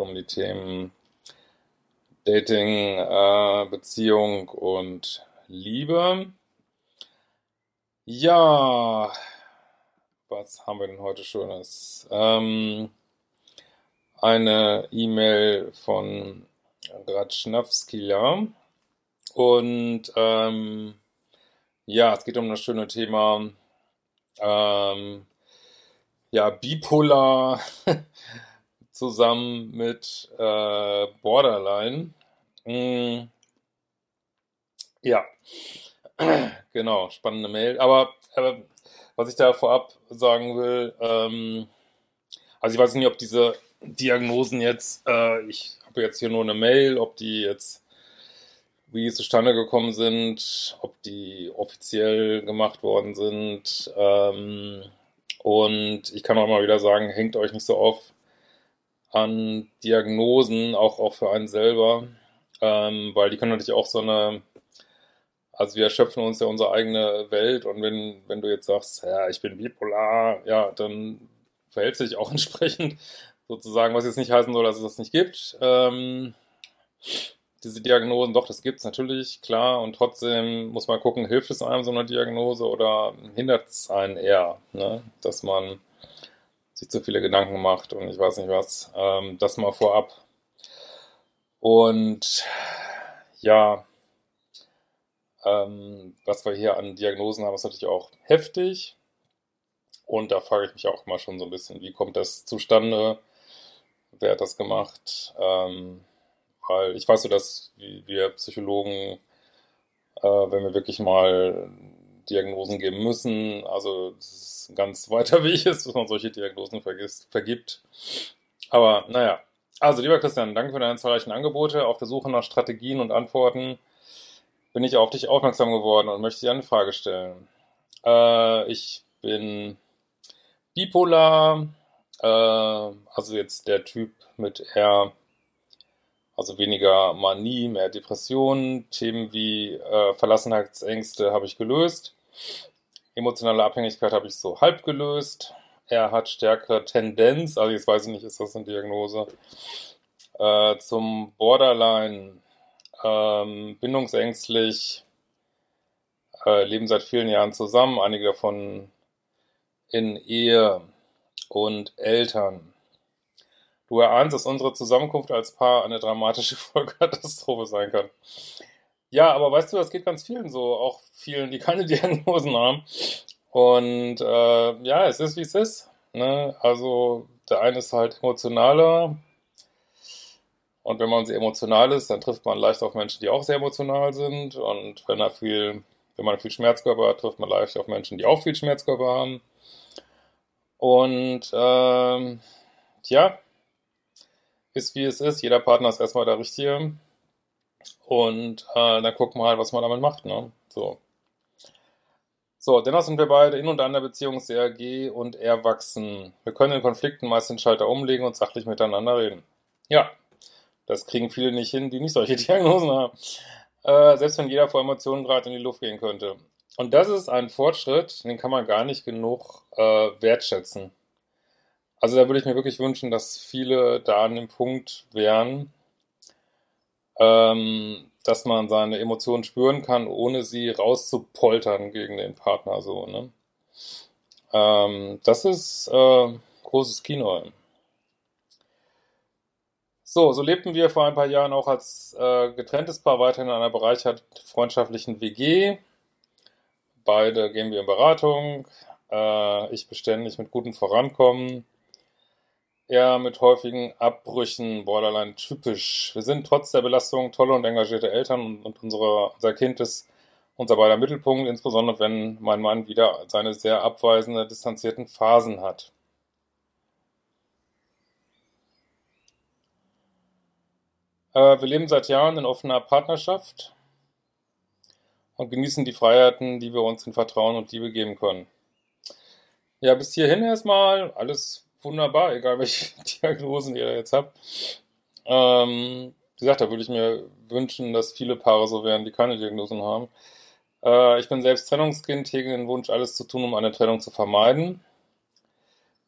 um die Themen Dating, äh, Beziehung und Liebe. Ja, was haben wir denn heute Schönes? Ähm, eine E-Mail von Ratschnawskila und ähm, ja, es geht um das schöne Thema ähm, ja, bipolar zusammen mit äh, Borderline. Mm, ja, genau, spannende Mail. Aber, aber was ich da vorab sagen will, ähm, also ich weiß nicht, ob diese Diagnosen jetzt, äh, ich habe jetzt hier nur eine Mail, ob die jetzt, wie die zustande gekommen sind, ob die offiziell gemacht worden sind. Ähm, und ich kann auch mal wieder sagen, hängt euch nicht so auf an Diagnosen, auch, auch für einen selber, ähm, weil die können natürlich auch so eine, also wir erschöpfen uns ja unsere eigene Welt und wenn, wenn du jetzt sagst, ja, ich bin bipolar, ja, dann verhält sich auch entsprechend sozusagen, was jetzt nicht heißen soll, dass es das nicht gibt. Ähm, diese Diagnosen, doch, das gibt es natürlich, klar, und trotzdem muss man gucken, hilft es einem so eine Diagnose oder hindert es einen eher, ne? dass man sich zu viele Gedanken macht und ich weiß nicht was, ähm, das mal vorab. Und ja, ähm, was wir hier an Diagnosen haben, ist natürlich auch heftig. Und da frage ich mich auch mal schon so ein bisschen, wie kommt das zustande? Wer hat das gemacht? Ähm, weil ich weiß so, dass wir Psychologen, äh, wenn wir wirklich mal Diagnosen geben müssen, also das ist ein ganz weiter Weg ist, dass man solche Diagnosen vergisst, vergibt. Aber naja, also lieber Christian, danke für deine zahlreichen Angebote. Auf der Suche nach Strategien und Antworten bin ich auf dich aufmerksam geworden und möchte dir eine Frage stellen. Äh, ich bin bipolar, äh, also jetzt der Typ mit eher also weniger Manie, mehr Depressionen, Themen wie äh, Verlassenheitsängste habe ich gelöst. Emotionale Abhängigkeit habe ich so halb gelöst. Er hat stärkere Tendenz, also jetzt weiß ich nicht, ist das eine Diagnose, äh, zum Borderline, ähm, bindungsängstlich, äh, leben seit vielen Jahren zusammen, einige davon in Ehe und Eltern. Du erahnst, dass unsere Zusammenkunft als Paar eine dramatische Vollkatastrophe sein kann. Ja, aber weißt du, das geht ganz vielen so, auch vielen, die keine Diagnosen haben. Und äh, ja, es ist wie es ist. Ne? Also der eine ist halt emotionaler. Und wenn man sehr emotional ist, dann trifft man leicht auf Menschen, die auch sehr emotional sind. Und wenn er viel, wenn man viel Schmerzkörper hat, trifft man leicht auf Menschen, die auch viel Schmerzkörper haben. Und ähm, ja, ist wie es ist. Jeder Partner ist erstmal der Richtige. Und äh, dann gucken wir halt, was man damit macht. Ne? So. So, dennoch sind wir beide in und an der Beziehung sehr G und erwachsen. Wir können in Konflikten meist den Schalter umlegen und sachlich miteinander reden. Ja, das kriegen viele nicht hin, die nicht solche Diagnosen haben. Äh, selbst wenn jeder vor Emotionen gerade in die Luft gehen könnte. Und das ist ein Fortschritt, den kann man gar nicht genug äh, wertschätzen. Also da würde ich mir wirklich wünschen, dass viele da an dem Punkt wären, ähm, dass man seine Emotionen spüren kann, ohne sie rauszupoltern gegen den Partner so. Ne? Ähm, das ist äh, großes Kino. So, so lebten wir vor ein paar Jahren auch als äh, getrenntes Paar weiterhin in einer bereichert freundschaftlichen WG. Beide gehen wir in Beratung. Äh, ich beständig mit gutem Vorankommen eher mit häufigen Abbrüchen, borderline typisch. Wir sind trotz der Belastung tolle und engagierte Eltern und unsere, unser Kind ist unser beider Mittelpunkt, insbesondere wenn mein Mann wieder seine sehr abweisende, distanzierten Phasen hat. Äh, wir leben seit Jahren in offener Partnerschaft und genießen die Freiheiten, die wir uns in Vertrauen und Liebe geben können. Ja, bis hierhin erstmal alles wunderbar, egal welche Diagnosen ihr jetzt habt. Ähm, wie gesagt, da würde ich mir wünschen, dass viele Paare so wären, die keine Diagnosen haben. Äh, ich bin selbst Trennungskind, hege den Wunsch, alles zu tun, um eine Trennung zu vermeiden.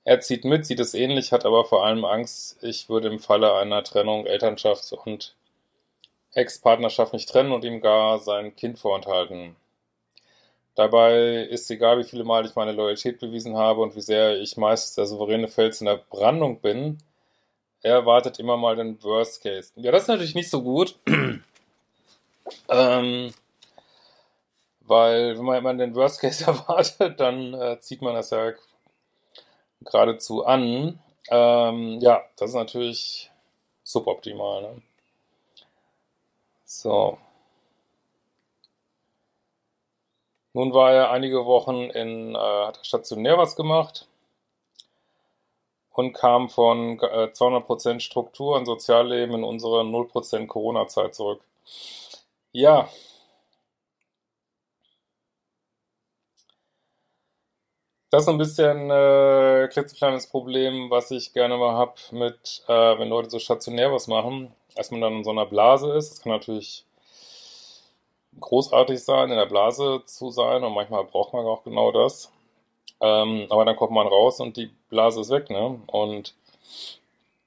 Er zieht mit, sieht es ähnlich, hat aber vor allem Angst, ich würde im Falle einer Trennung Elternschaft und Ex-Partnerschaft nicht trennen und ihm gar sein Kind vorenthalten. Dabei ist egal, wie viele Mal ich meine Loyalität bewiesen habe und wie sehr ich meist der souveräne Fels in der Brandung bin, er erwartet immer mal den Worst Case. Ja, das ist natürlich nicht so gut. ähm, weil, wenn man immer den Worst Case erwartet, dann äh, zieht man das ja geradezu an. Ähm, ja, das ist natürlich suboptimal. Ne? So. Nun war er einige Wochen in, äh, hat stationär was gemacht und kam von äh, 200% Struktur und Sozialleben in unsere 0% Corona-Zeit zurück. Ja. Das ist ein bisschen äh, klitzekleines Problem, was ich gerne mal habe mit, äh, wenn Leute so stationär was machen, dass man dann in so einer Blase ist. Das kann natürlich großartig sein, in der Blase zu sein und manchmal braucht man auch genau das. Ähm, aber dann kommt man raus und die Blase ist weg, ne? Und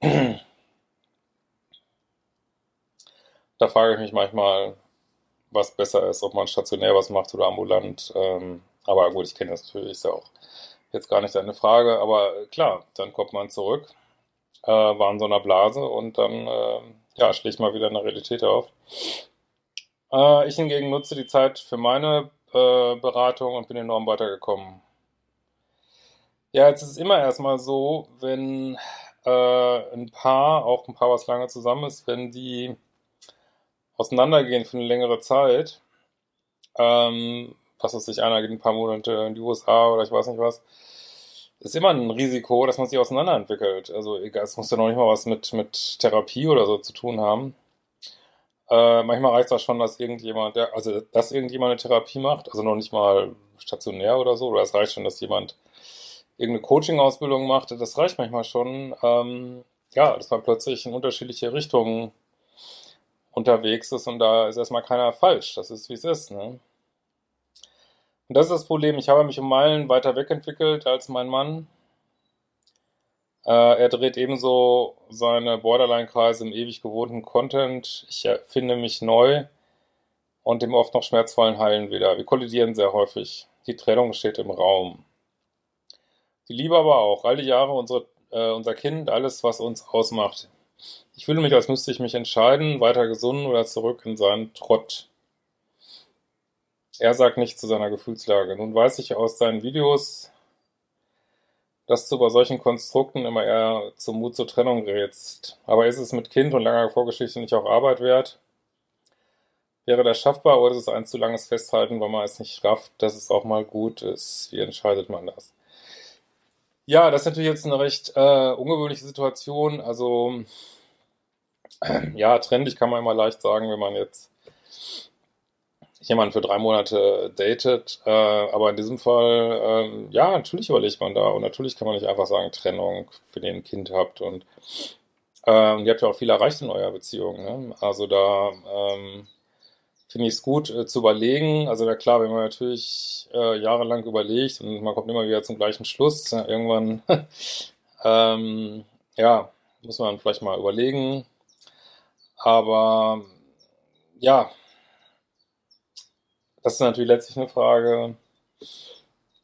da frage ich mich manchmal, was besser ist, ob man stationär was macht oder ambulant. Ähm, aber gut, ich kenne das natürlich, ist ja auch jetzt gar nicht deine Frage. Aber klar, dann kommt man zurück, äh, war in so einer Blase und dann äh, ja, schlägt mal wieder eine Realität auf. Äh, ich hingegen nutze die Zeit für meine äh, Beratung und bin enorm weitergekommen. Ja, jetzt ist es immer erstmal so, wenn äh, ein Paar, auch ein Paar, was lange zusammen ist, wenn die auseinandergehen für eine längere Zeit, ähm, was weiß ich, einer geht ein paar Monate in die USA oder ich weiß nicht was, ist immer ein Risiko, dass man sich auseinanderentwickelt. Also egal, es muss ja noch nicht mal was mit, mit Therapie oder so zu tun haben. Äh, manchmal reicht das schon, dass irgendjemand, der, also dass irgendjemand eine Therapie macht, also noch nicht mal stationär oder so, oder es reicht schon, dass jemand irgendeine Coaching-Ausbildung macht, das reicht manchmal schon. Ähm, ja, dass man plötzlich in unterschiedliche Richtungen unterwegs ist und da ist erstmal keiner falsch. Das ist, wie es ist. Ne? Und das ist das Problem. Ich habe mich um Meilen weiter wegentwickelt als mein Mann. Äh, er dreht ebenso seine Borderline-Kreise im ewig gewohnten Content. Ich erfinde mich neu und dem oft noch schmerzvollen Heilen wieder. Wir kollidieren sehr häufig. Die Trennung steht im Raum. Die Liebe aber auch. All die Jahre unsere, äh, unser Kind, alles, was uns ausmacht. Ich fühle mich, als müsste ich mich entscheiden, weiter gesund oder zurück in seinen Trott. Er sagt nichts zu seiner Gefühlslage. Nun weiß ich aus seinen Videos, dass du bei solchen Konstrukten immer eher zum Mut zur Trennung rätst. Aber ist es mit Kind und langer Vorgeschichte nicht auch Arbeit wert? Wäre das schaffbar oder ist es ein zu langes Festhalten, weil man es nicht rafft, dass es auch mal gut ist? Wie entscheidet man das? Ja, das ist natürlich jetzt eine recht äh, ungewöhnliche Situation. Also, ja, trendig kann man immer leicht sagen, wenn man jetzt jemanden für drei Monate datet. Äh, aber in diesem Fall, äh, ja, natürlich überlegt man da. Und natürlich kann man nicht einfach sagen, Trennung, wenn ihr ein Kind habt. Und äh, ihr habt ja auch viel erreicht in eurer Beziehung. Ne? Also da ähm, finde ich es gut äh, zu überlegen. Also da klar, wenn man natürlich äh, jahrelang überlegt und man kommt immer wieder zum gleichen Schluss, ja, irgendwann, ähm, ja, muss man vielleicht mal überlegen. Aber ja, das ist natürlich letztlich eine Frage,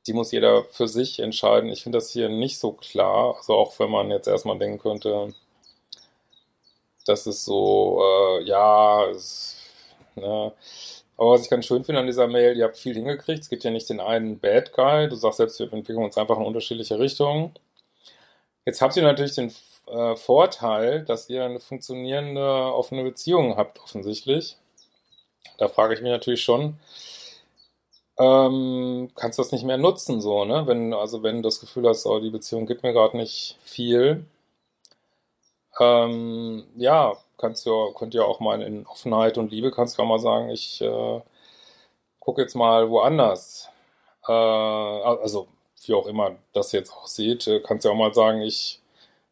die muss jeder für sich entscheiden. Ich finde das hier nicht so klar. Also auch wenn man jetzt erstmal denken könnte, das ist so, äh, ja, es, ne. Aber was ich ganz schön finde an dieser Mail, ihr habt viel hingekriegt. Es gibt ja nicht den einen Bad Guy. Du sagst selbst, wir entwickeln uns einfach in unterschiedliche Richtungen. Jetzt habt ihr natürlich den äh, Vorteil, dass ihr eine funktionierende offene Beziehung habt, offensichtlich. Da frage ich mich natürlich schon, ähm, kannst du das nicht mehr nutzen, so, ne? Wenn, also wenn du das Gefühl hast, oh, die Beziehung gibt mir gerade nicht viel, ähm, ja, kannst du, könnt ihr auch mal in Offenheit und Liebe, kannst du auch mal sagen, ich äh, gucke jetzt mal woanders. Äh, also, wie auch immer das jetzt aussieht, äh, kannst du auch mal sagen, ich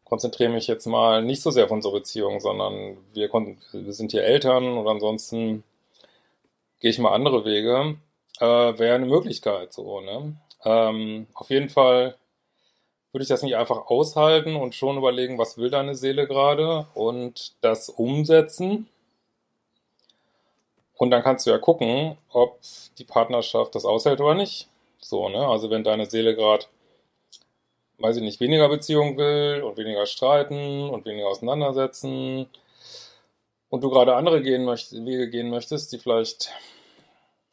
konzentriere mich jetzt mal nicht so sehr auf unsere Beziehung, sondern wir, wir sind hier Eltern und ansonsten gehe ich mal andere Wege, äh, wäre eine Möglichkeit so, ne? Ähm, auf jeden Fall würde ich das nicht einfach aushalten und schon überlegen, was will deine Seele gerade und das umsetzen. Und dann kannst du ja gucken, ob die Partnerschaft das aushält oder nicht. So, ne? Also wenn deine Seele gerade, weiß ich nicht, weniger Beziehung will und weniger streiten und weniger auseinandersetzen und du gerade andere gehen möcht Wege gehen möchtest, die vielleicht,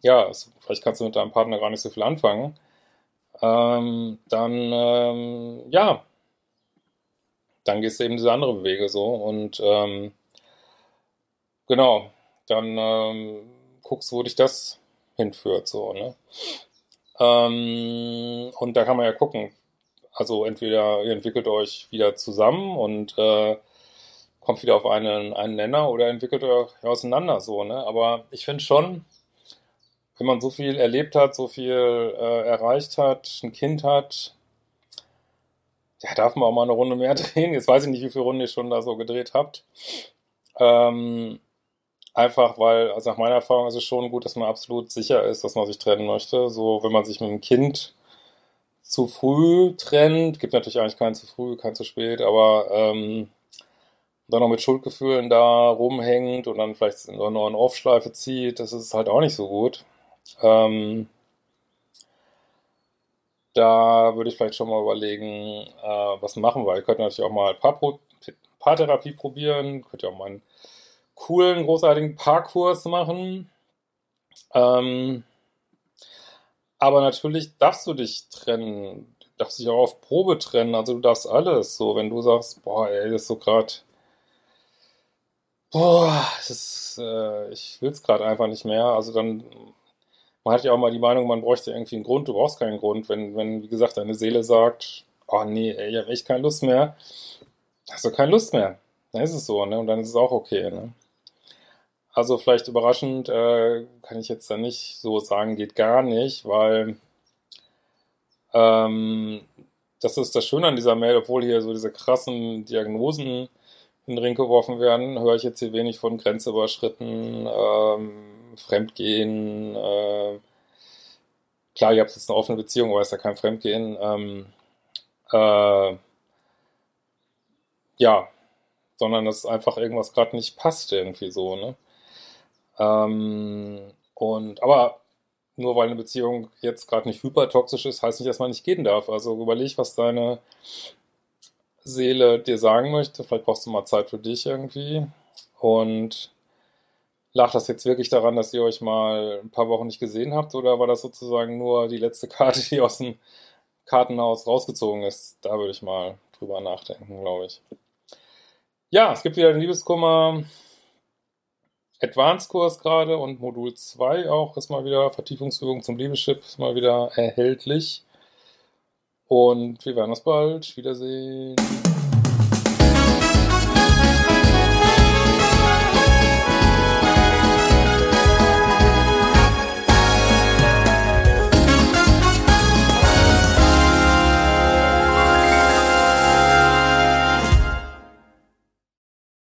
ja, vielleicht kannst du mit deinem Partner gar nicht so viel anfangen, ähm, dann, ähm, ja, dann gehst du eben diese andere Wege so und ähm, genau, dann ähm, guckst, wo dich das hinführt, so, ne? Ähm, und da kann man ja gucken. Also entweder ihr entwickelt euch wieder zusammen und äh, kommt wieder auf einen, einen Nenner oder entwickelt euch auseinander, so, ne? Aber ich finde schon, wenn man so viel erlebt hat, so viel äh, erreicht hat, ein Kind hat, ja, darf man auch mal eine Runde mehr drehen. Jetzt weiß ich nicht, wie viele Runden ihr schon da so gedreht habt. Ähm, einfach weil, also nach meiner Erfahrung ist es schon gut, dass man absolut sicher ist, dass man sich trennen möchte. So, wenn man sich mit einem Kind zu früh trennt, gibt natürlich eigentlich keinen zu früh, keinen zu spät, aber ähm, dann noch mit Schuldgefühlen da rumhängt und dann vielleicht so eine On-Off-Schleife zieht, das ist halt auch nicht so gut. Ähm, da würde ich vielleicht schon mal überlegen, äh, was machen wir. Ihr könnt natürlich auch mal Paarpro Paartherapie probieren, könnt ihr auch mal einen coolen, großartigen Paarkurs machen. Ähm, aber natürlich darfst du dich trennen, darfst dich auch auf Probe trennen, also du darfst alles. So, wenn du sagst, boah, ey, das ist so gerade, boah, das ist, äh, ich will es gerade einfach nicht mehr, also dann man hat ja auch mal die Meinung, man bräuchte irgendwie einen Grund, du brauchst keinen Grund. Wenn, wenn wie gesagt, deine Seele sagt, oh nee, ey, ich habe echt keine Lust mehr, hast du keine Lust mehr. Dann ist es so, ne? Und dann ist es auch okay, ne? Also vielleicht überraschend äh, kann ich jetzt da nicht so sagen, geht gar nicht, weil ähm, das ist das Schöne an dieser Mail, obwohl hier so diese krassen Diagnosen in den Ring geworfen werden, höre ich jetzt hier wenig von Grenze überschritten, ähm, Fremdgehen. Äh, klar, ihr habt jetzt eine offene Beziehung, aber ist ja kein Fremdgehen. Ähm, äh, ja, sondern dass einfach irgendwas gerade nicht passt irgendwie so, ne? Ähm, und aber nur weil eine Beziehung jetzt gerade nicht hypertoxisch ist, heißt nicht, dass man nicht gehen darf. Also überleg, was deine Seele dir sagen möchte. Vielleicht brauchst du mal Zeit für dich irgendwie. Und Lag das jetzt wirklich daran, dass ihr euch mal ein paar Wochen nicht gesehen habt oder war das sozusagen nur die letzte Karte, die aus dem Kartenhaus rausgezogen ist? Da würde ich mal drüber nachdenken, glaube ich. Ja, es gibt wieder den Liebeskummer Advanced-Kurs gerade und Modul 2 auch ist mal wieder Vertiefungsübung zum Liebeschiff ist mal wieder erhältlich. Und wir werden uns bald wiedersehen.